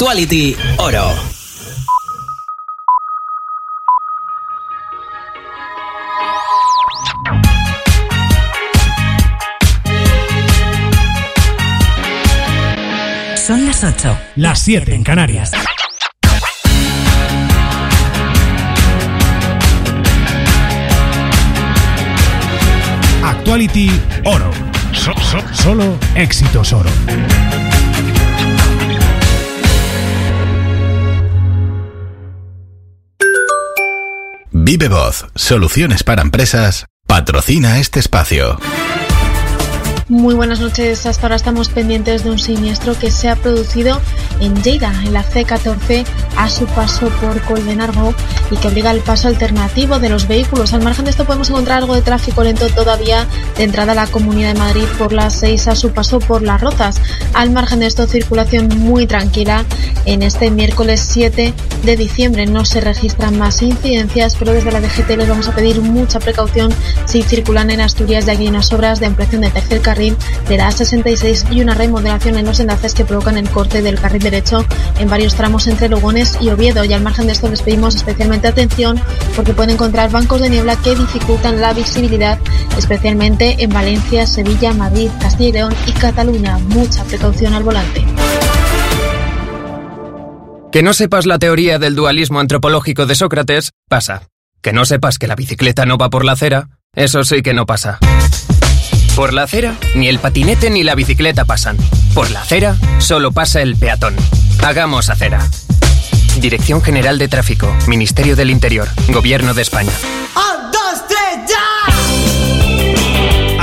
Actuality Oro. Son las 8. Las 7 en Canarias. Actuality Oro. solo éxitos oro. Vive Voz, soluciones para empresas, patrocina este espacio. Muy buenas noches. Hasta ahora estamos pendientes de un siniestro que se ha producido en Lleida, en la C14, a su paso por Coldenargo y que obliga al paso alternativo de los vehículos. Al margen de esto podemos encontrar algo de tráfico lento todavía de entrada a la Comunidad de Madrid por las 6 a su paso por Las Rozas. Al margen de esto, circulación muy tranquila en este miércoles 7 de diciembre. No se registran más incidencias, pero desde la DGT les vamos a pedir mucha precaución si circulan en Asturias de aquí unas obras de ampliación de tercer carril de la A66 y una remodelación en los enlaces que provocan el corte del carril derecho en varios tramos entre Lugones y Oviedo. Y al margen de esto les pedimos especialmente atención porque pueden encontrar bancos de niebla que dificultan la visibilidad, especialmente en Valencia, Sevilla, Madrid, Castilla y León y Cataluña. Mucha precaución al volante. Que no sepas la teoría del dualismo antropológico de Sócrates, pasa. Que no sepas que la bicicleta no va por la acera, eso sí que no pasa. Por la acera, ni el patinete ni la bicicleta pasan. Por la acera, solo pasa el peatón. Hagamos acera. Dirección General de Tráfico, Ministerio del Interior, Gobierno de España. ¡Un, dos, tres, ya!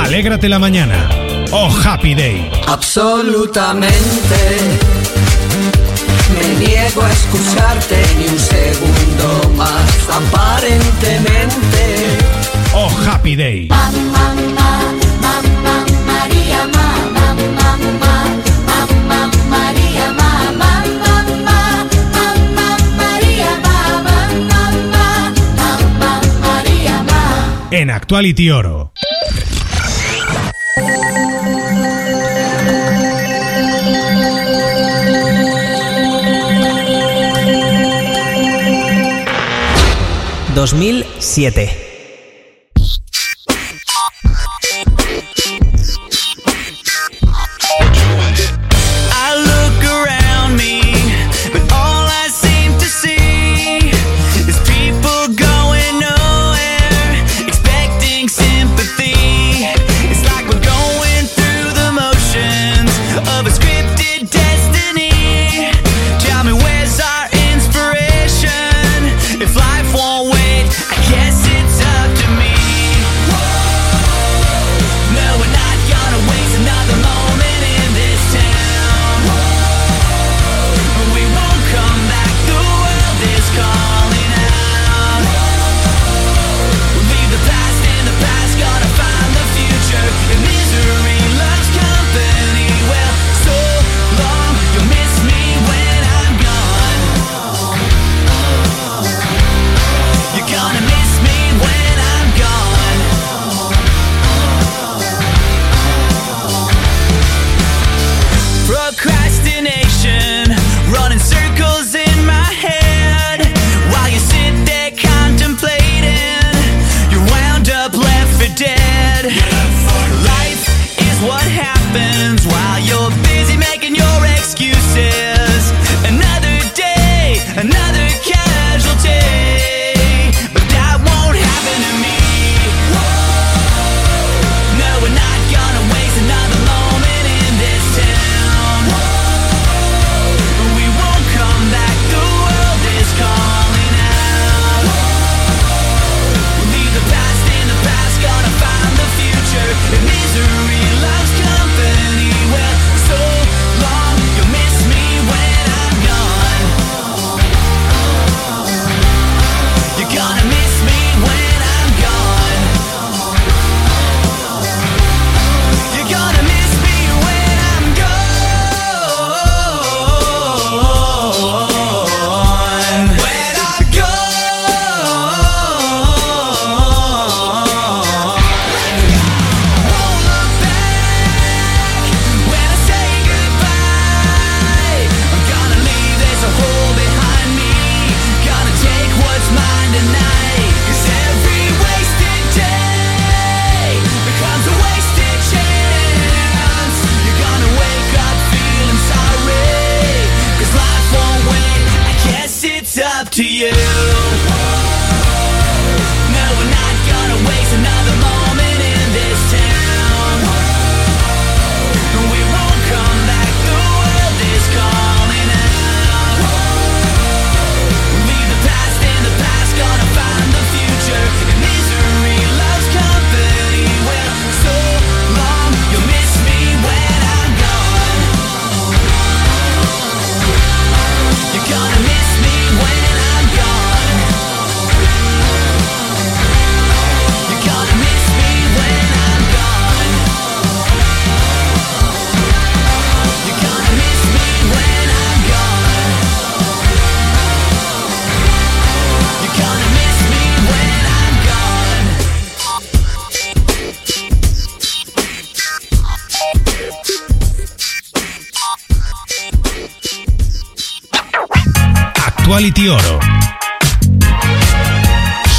Alégrate la mañana. Oh, Happy Day. Absolutamente. Me niego a escucharte ni un segundo más, aparentemente. Oh, Happy Day. En Actuality Oro. ...2007...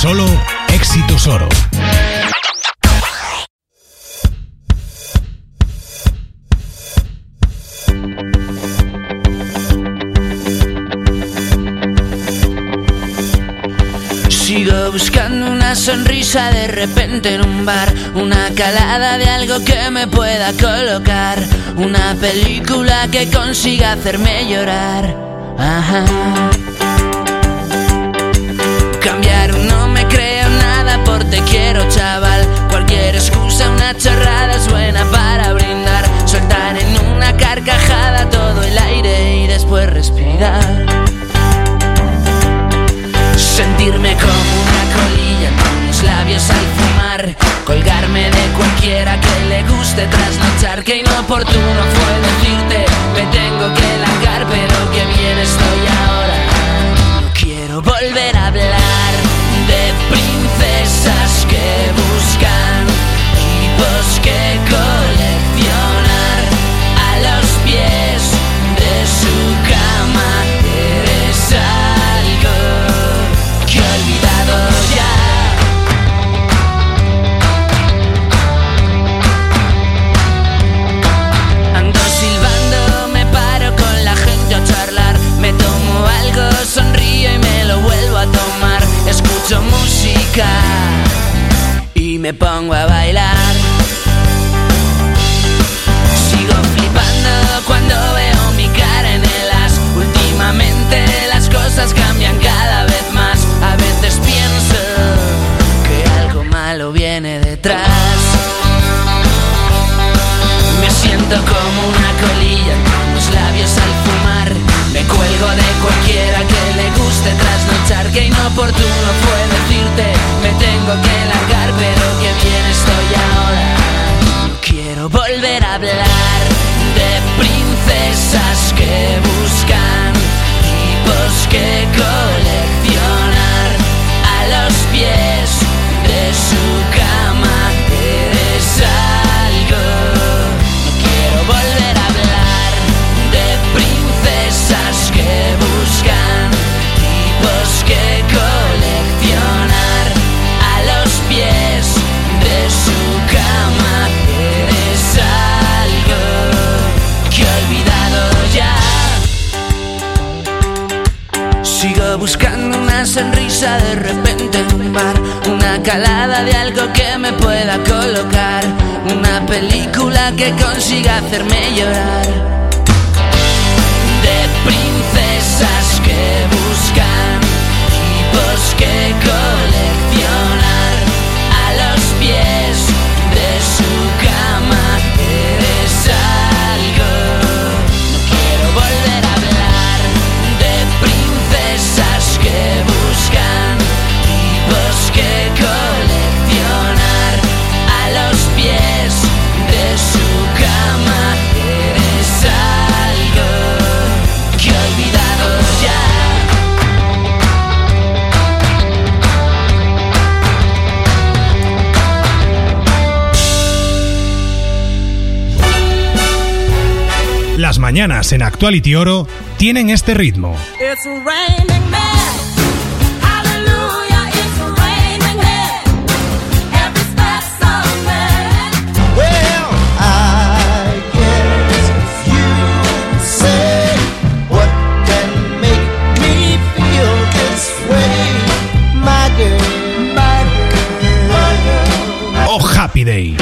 Solo éxitos oro. Sigo buscando una sonrisa de repente en un bar, una calada de algo que me pueda colocar, una película que consiga hacerme llorar. Ajá cambiaron, no me creo nada por te quiero, chaval. Cualquier excusa, una charrada es buena para brindar. Soltar en una carcajada todo el aire y después respirar. Sentirme como una colilla con mis labios al fumar. Colgarme de cualquiera que le guste trasnochar. Que inoportuno fue decirte, me tengo que largar, pero que bien estoy ahora volver a hablar de princesas que buscan. en Actuality Oro tienen este ritmo. Oh, happy Day.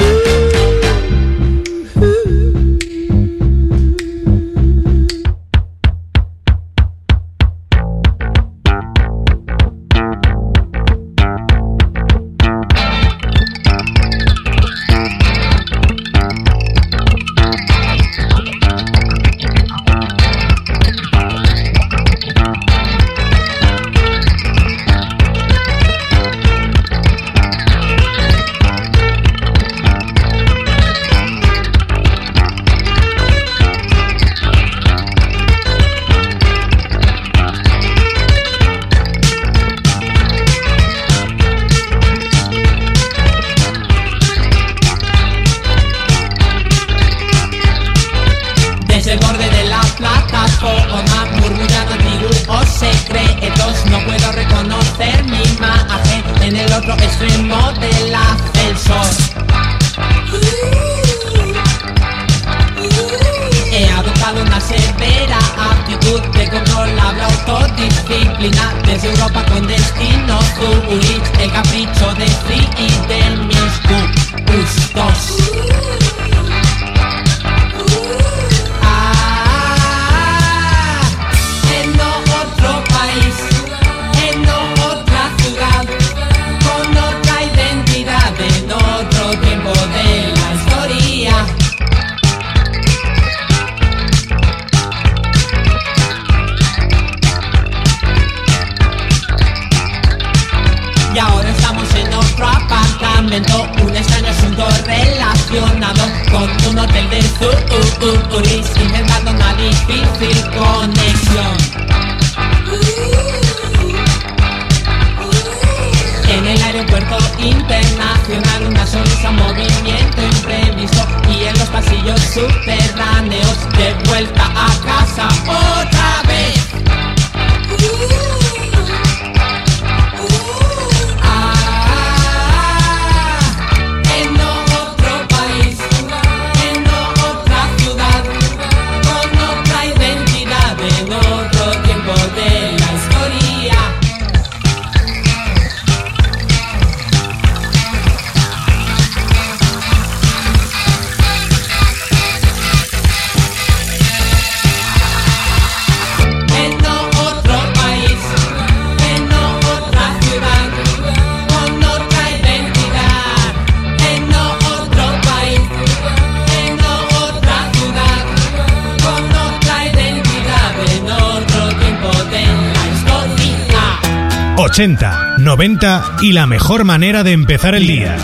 80, 90 y la mejor manera de empezar el día.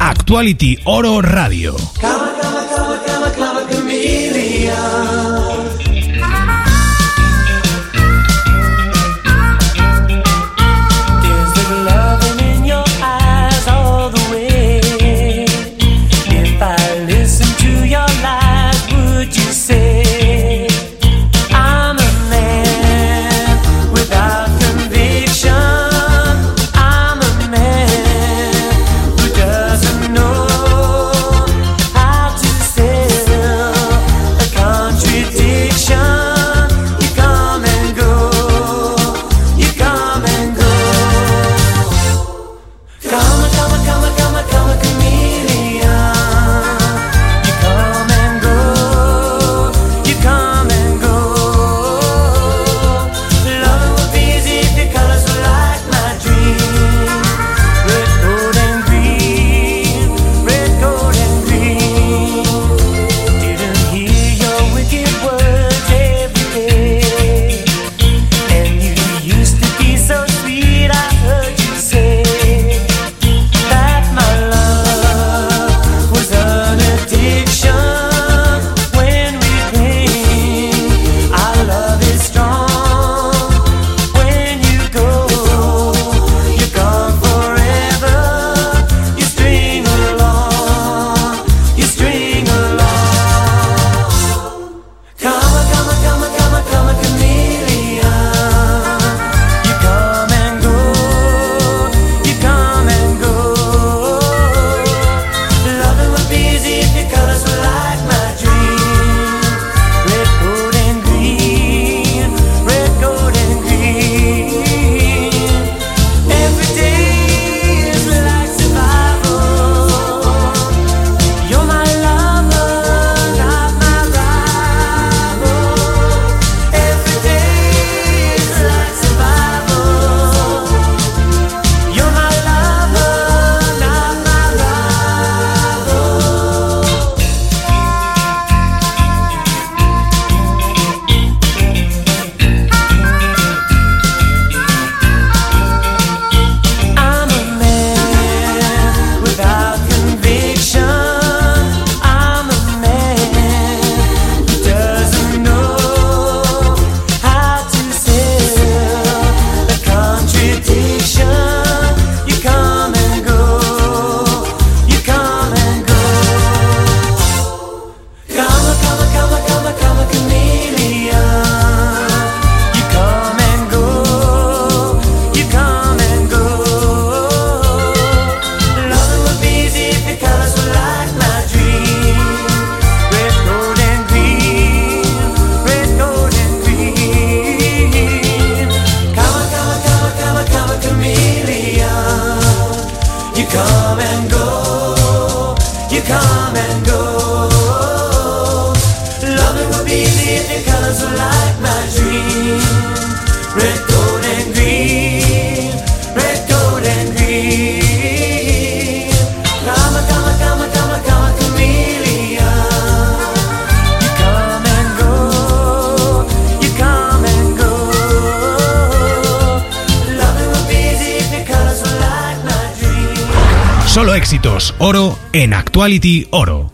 Actuality Oro Radio. éxitos oro en Actuality Oro.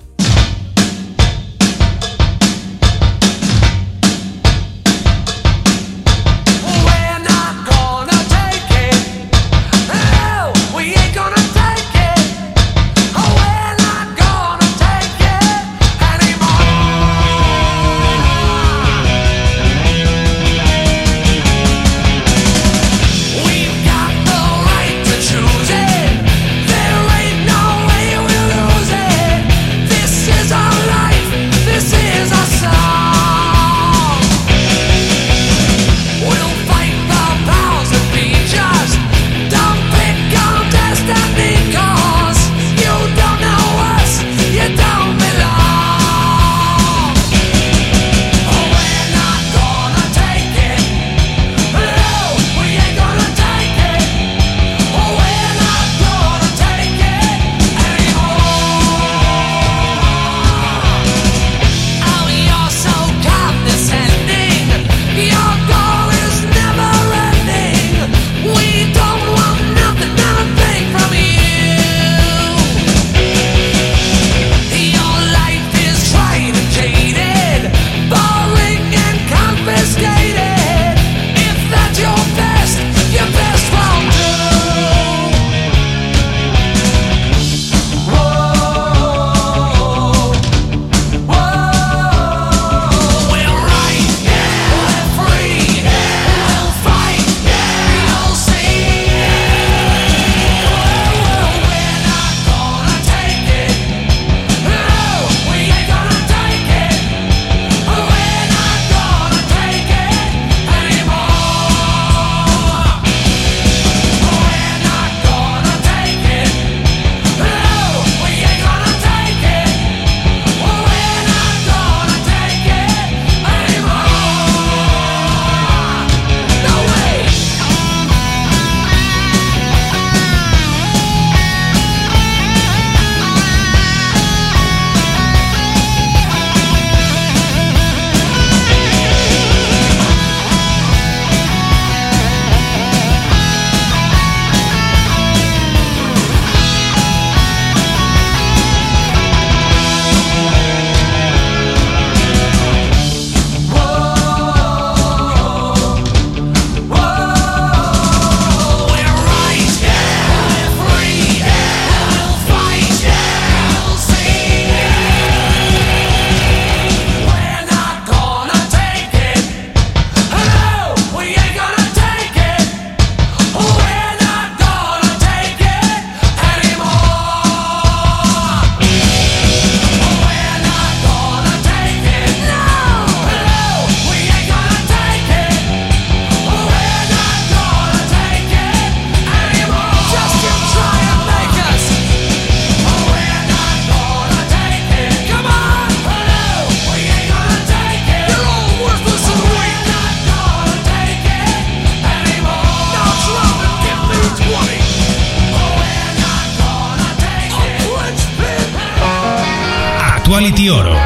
Quality Oro.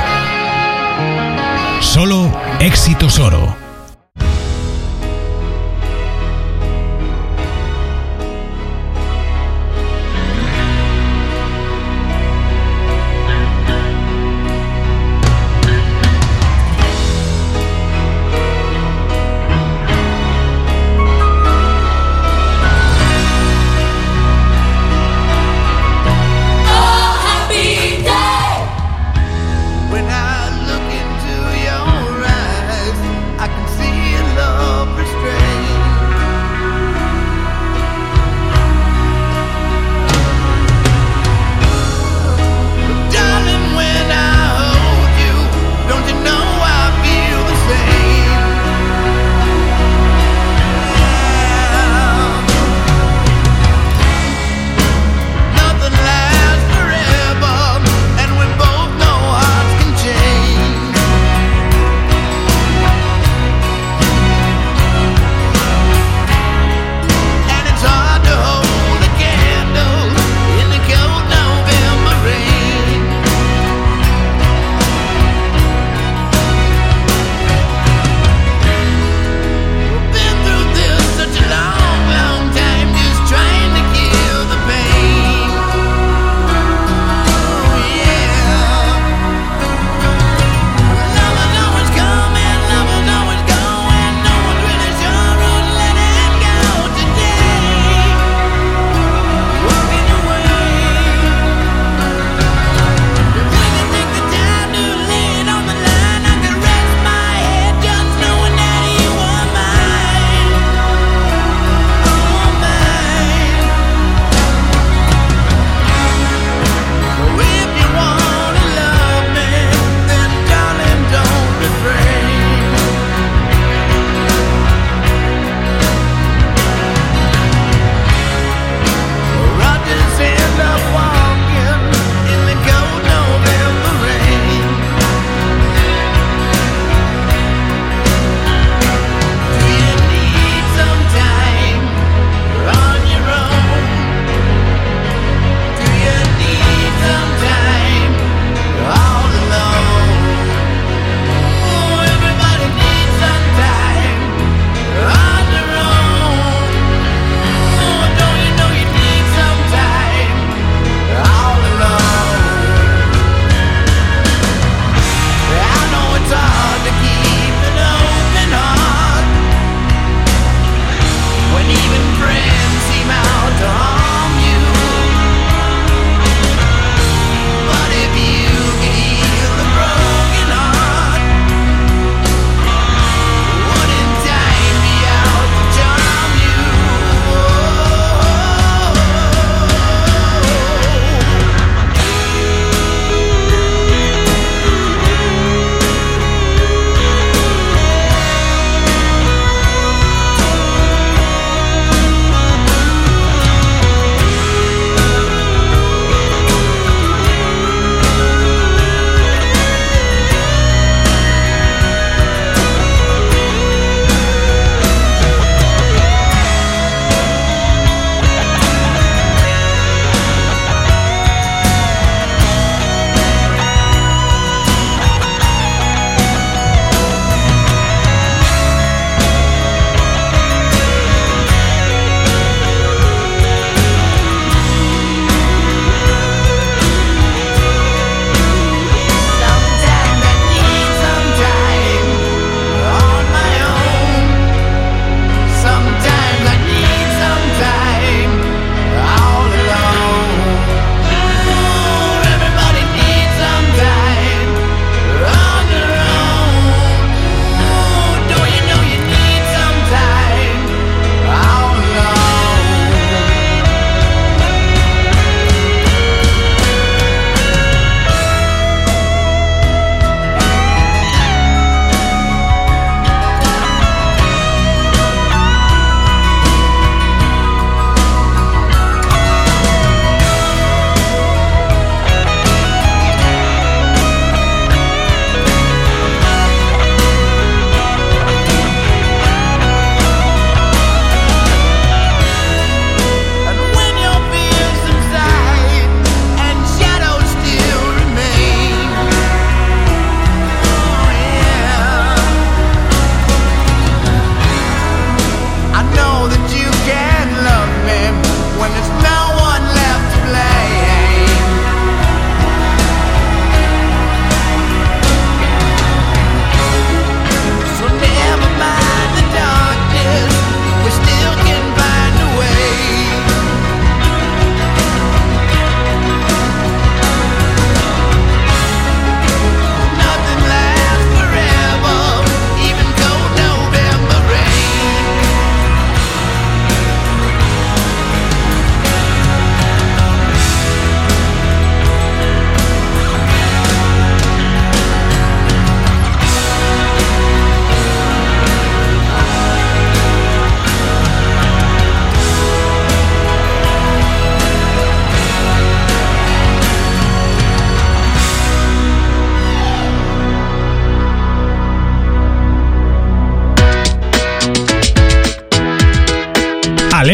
Solo éxitos oro.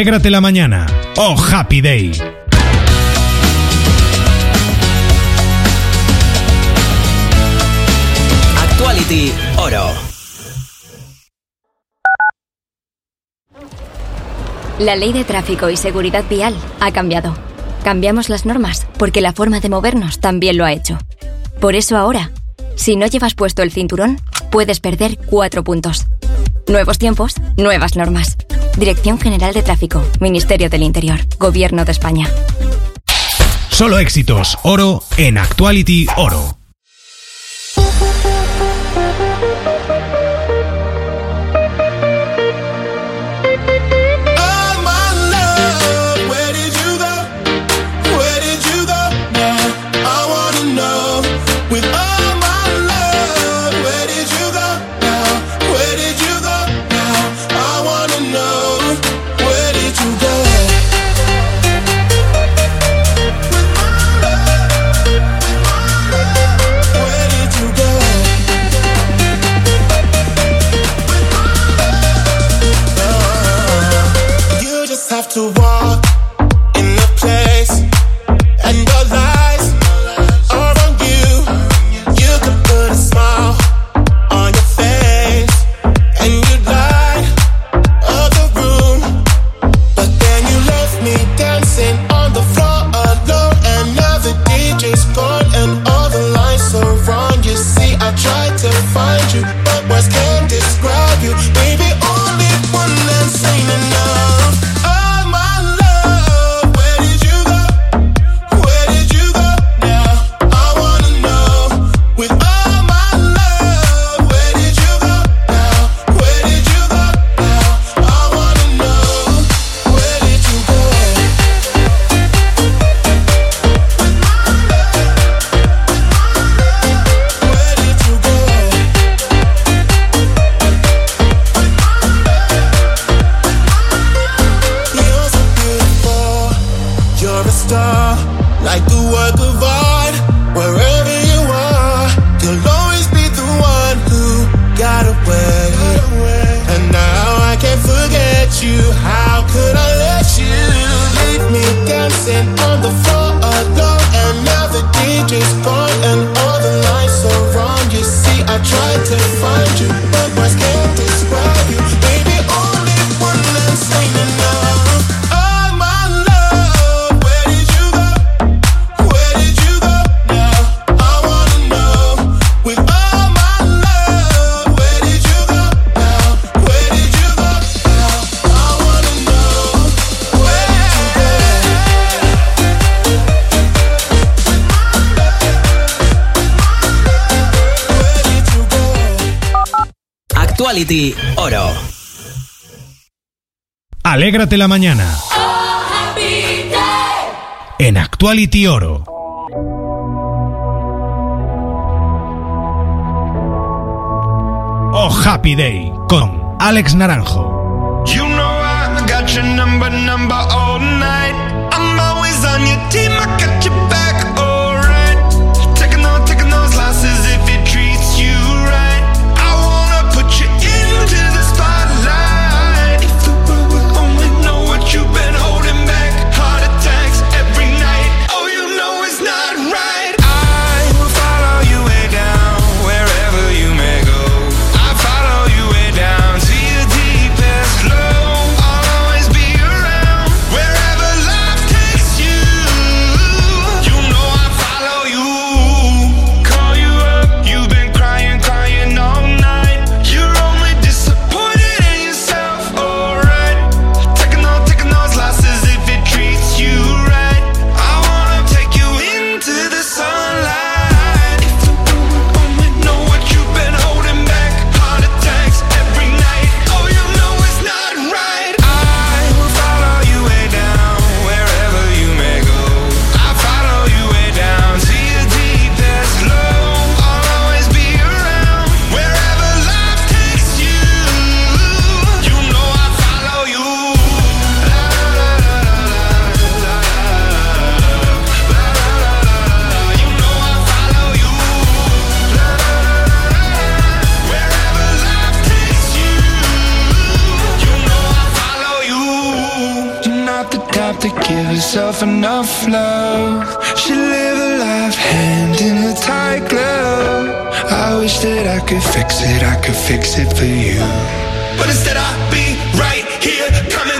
Alégrate la mañana. Oh, happy day. Actuality Oro. La ley de tráfico y seguridad vial ha cambiado. Cambiamos las normas porque la forma de movernos también lo ha hecho. Por eso ahora, si no llevas puesto el cinturón, puedes perder cuatro puntos. Nuevos tiempos, nuevas normas. Dirección General de Tráfico, Ministerio del Interior, Gobierno de España. Solo éxitos, oro en Actuality Oro. Actuality Oro. Alégrate la mañana. En Actuality Oro. Oh Happy Day con Alex Naranjo. herself enough love. She lived a life hand in a tight glove. I wish that I could fix it, I could fix it for you. But instead I'll be right here coming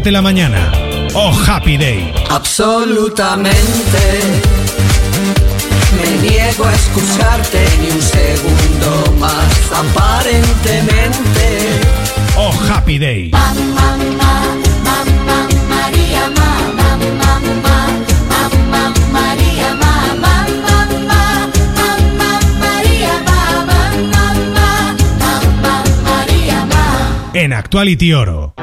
Alégrate la mañana. Oh Happy Day. Absolutamente. Me niego a excusarte ni un segundo más, aparentemente. Oh Happy Day. María, mamá, mamá, mamá, María, mamá, mamá, mamá, María, mamá, mamá, mamá, María, mamá. En Actuality Oro.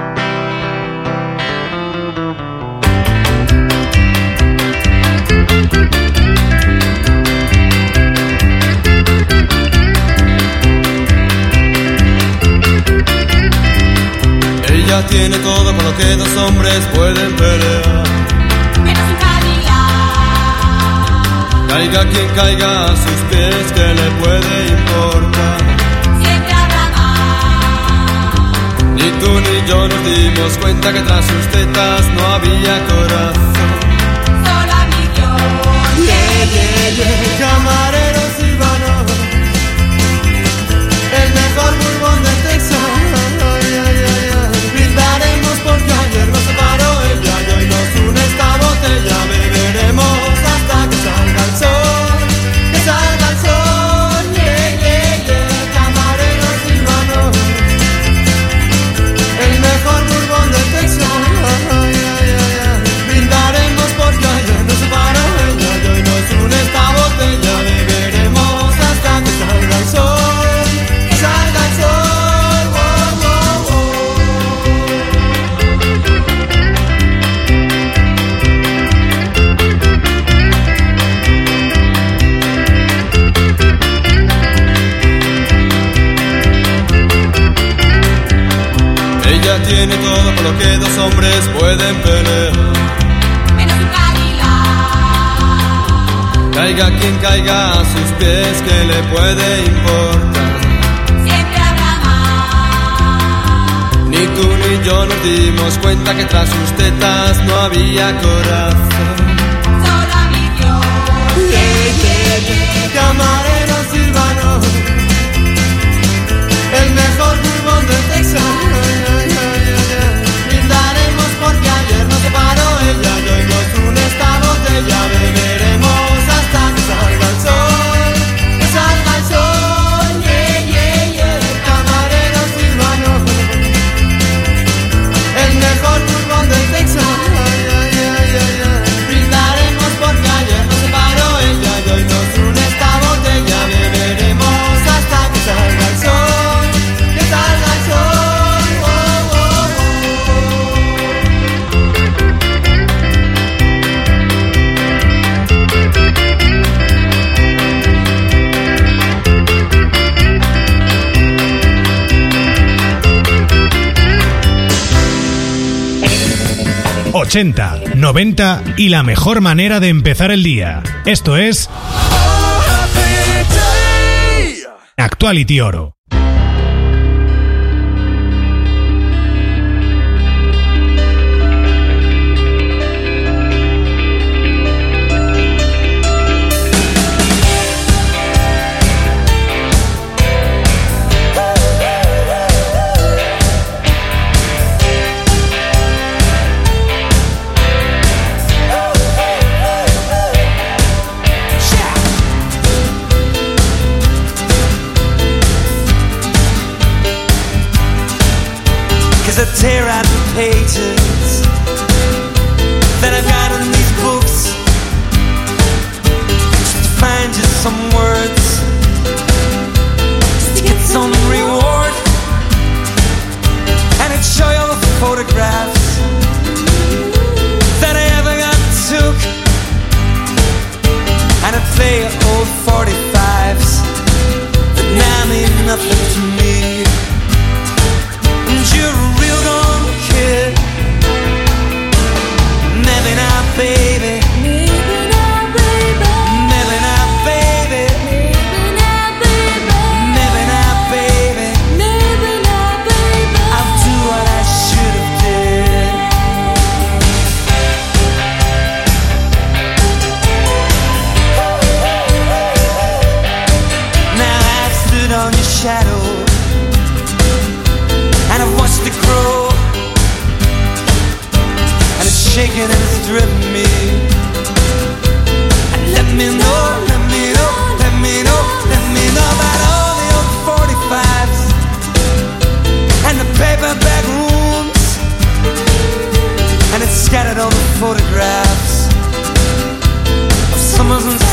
Ella tiene todo con lo que dos hombres pueden pelear. Caiga quien caiga a sus pies, que le puede importar. Ni tú ni yo nos dimos cuenta que tras sus tetas no había corazón. Yeah, yeah, yeah. Camarero quien caiga a sus pies, que le puede importar. Ni tú ni yo nos dimos cuenta que tras sus tetas no había corazón. Yeah, yeah, yeah. Camarero Silvano, el mejor bourbon de Texas. Brindaremos porque ayer nos separó ella y hoy nos une esta botella. 80, 90 y la mejor manera de empezar el día. Esto es Actuality Oro. Cause I tear out the pages. That I've got in these books just to find just some words. To get some reward. And I'd show you all the photographs that I ever got took. And I'd play old 45s that now mean nothing to me photographs of summers and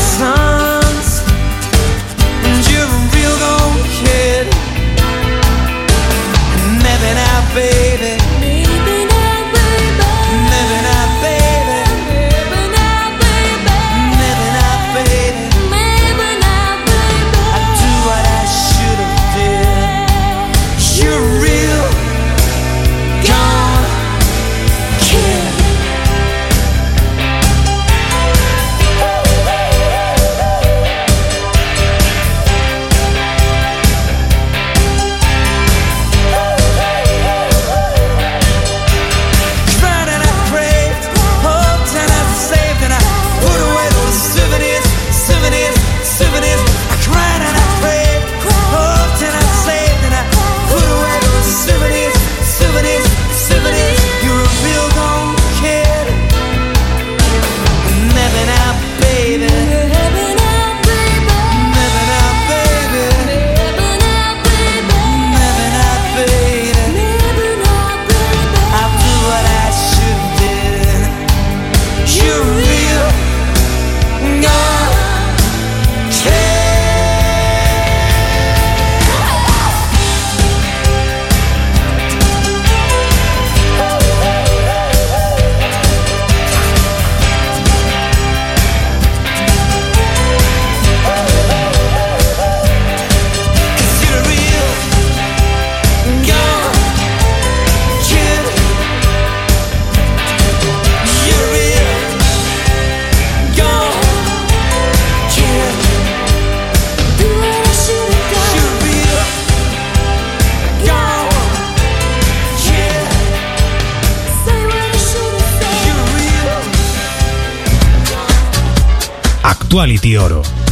Actuality Oro.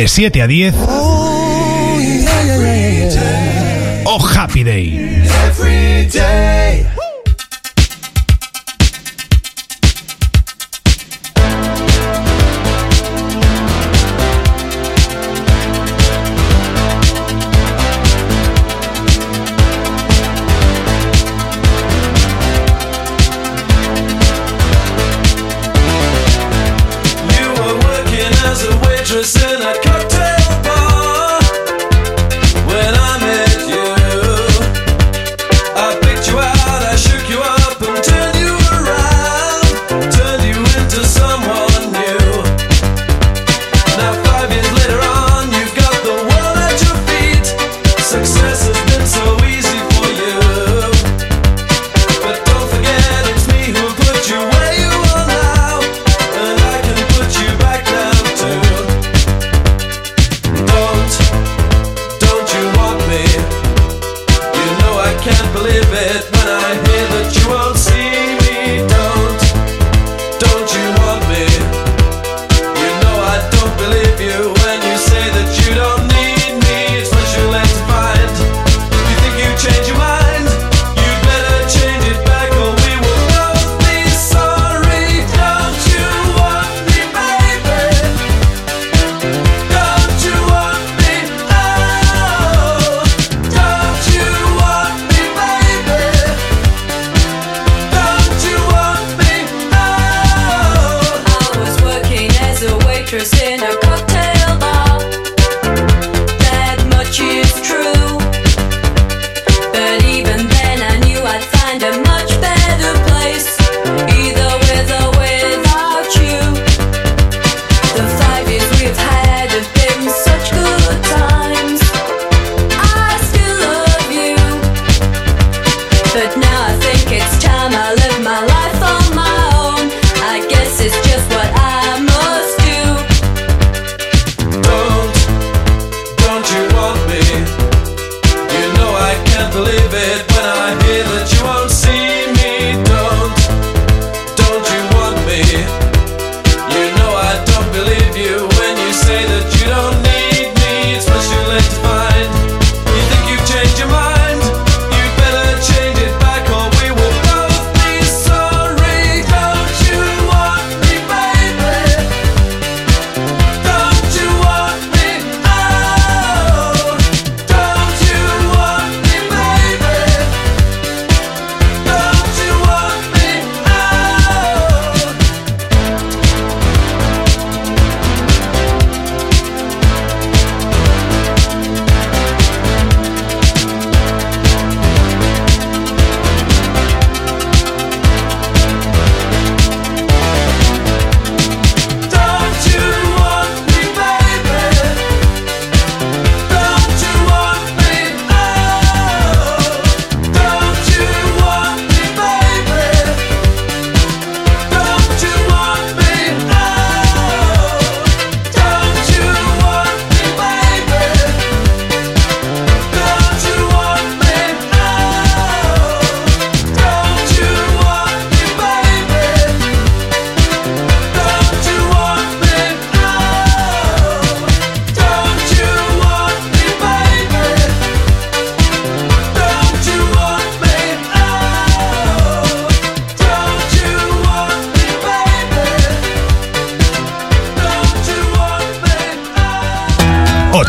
de 7 a 10. Oh, oh Happy Day.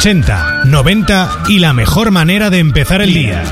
80, 90 y la mejor manera de empezar el día.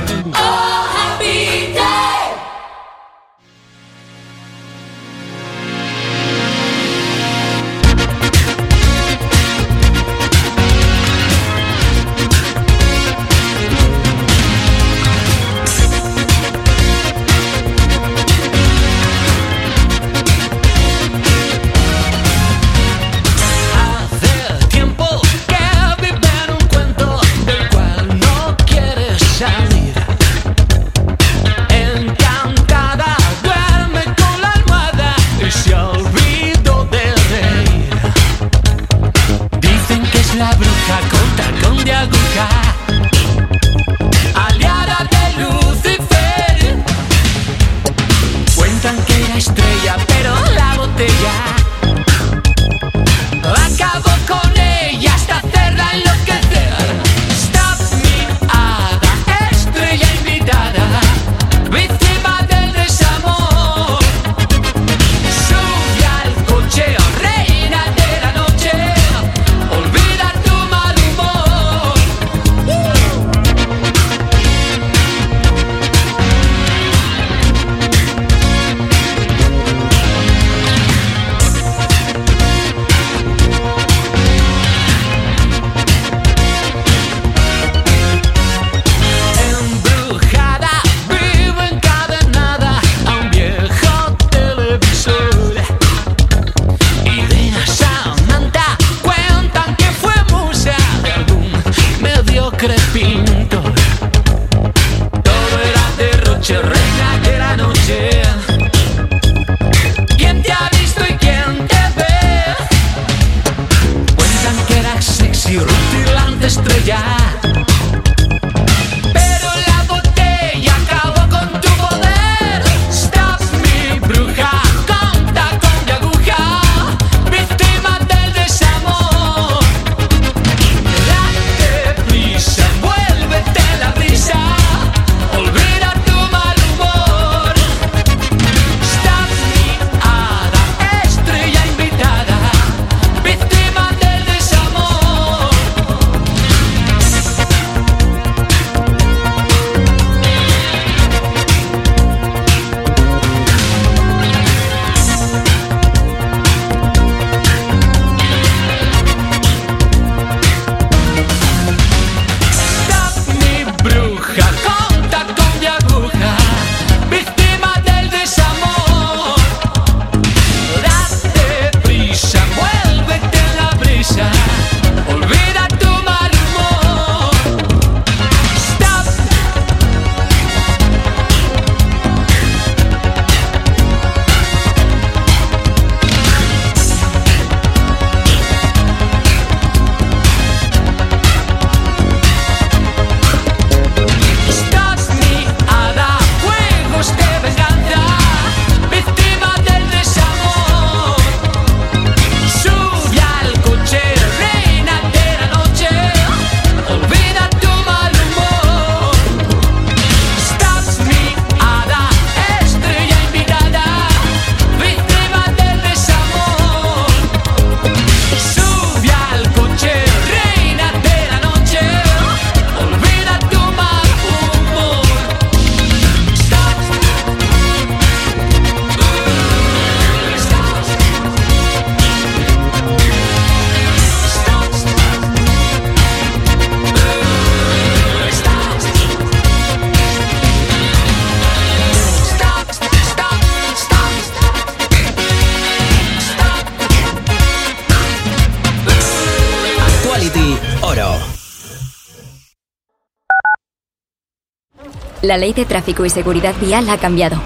La ley de tráfico y seguridad vial ha cambiado.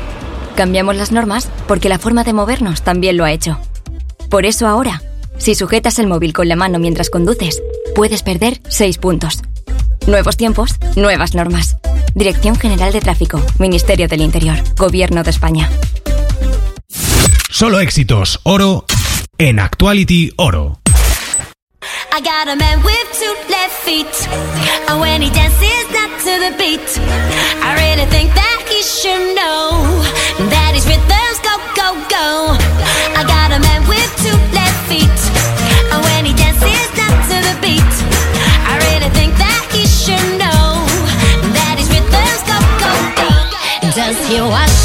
Cambiamos las normas porque la forma de movernos también lo ha hecho. Por eso ahora, si sujetas el móvil con la mano mientras conduces, puedes perder 6 puntos. Nuevos tiempos, nuevas normas. Dirección General de Tráfico, Ministerio del Interior, Gobierno de España. Solo éxitos oro en Actuality Oro. I got a man with two left feet. And when he dances not to the beat, I really think that he should know that his rhythms go, go, go. I got a man with two left feet. And when he dances not to the beat, I really think that he should know that his rhythms go, go, go. Does he wash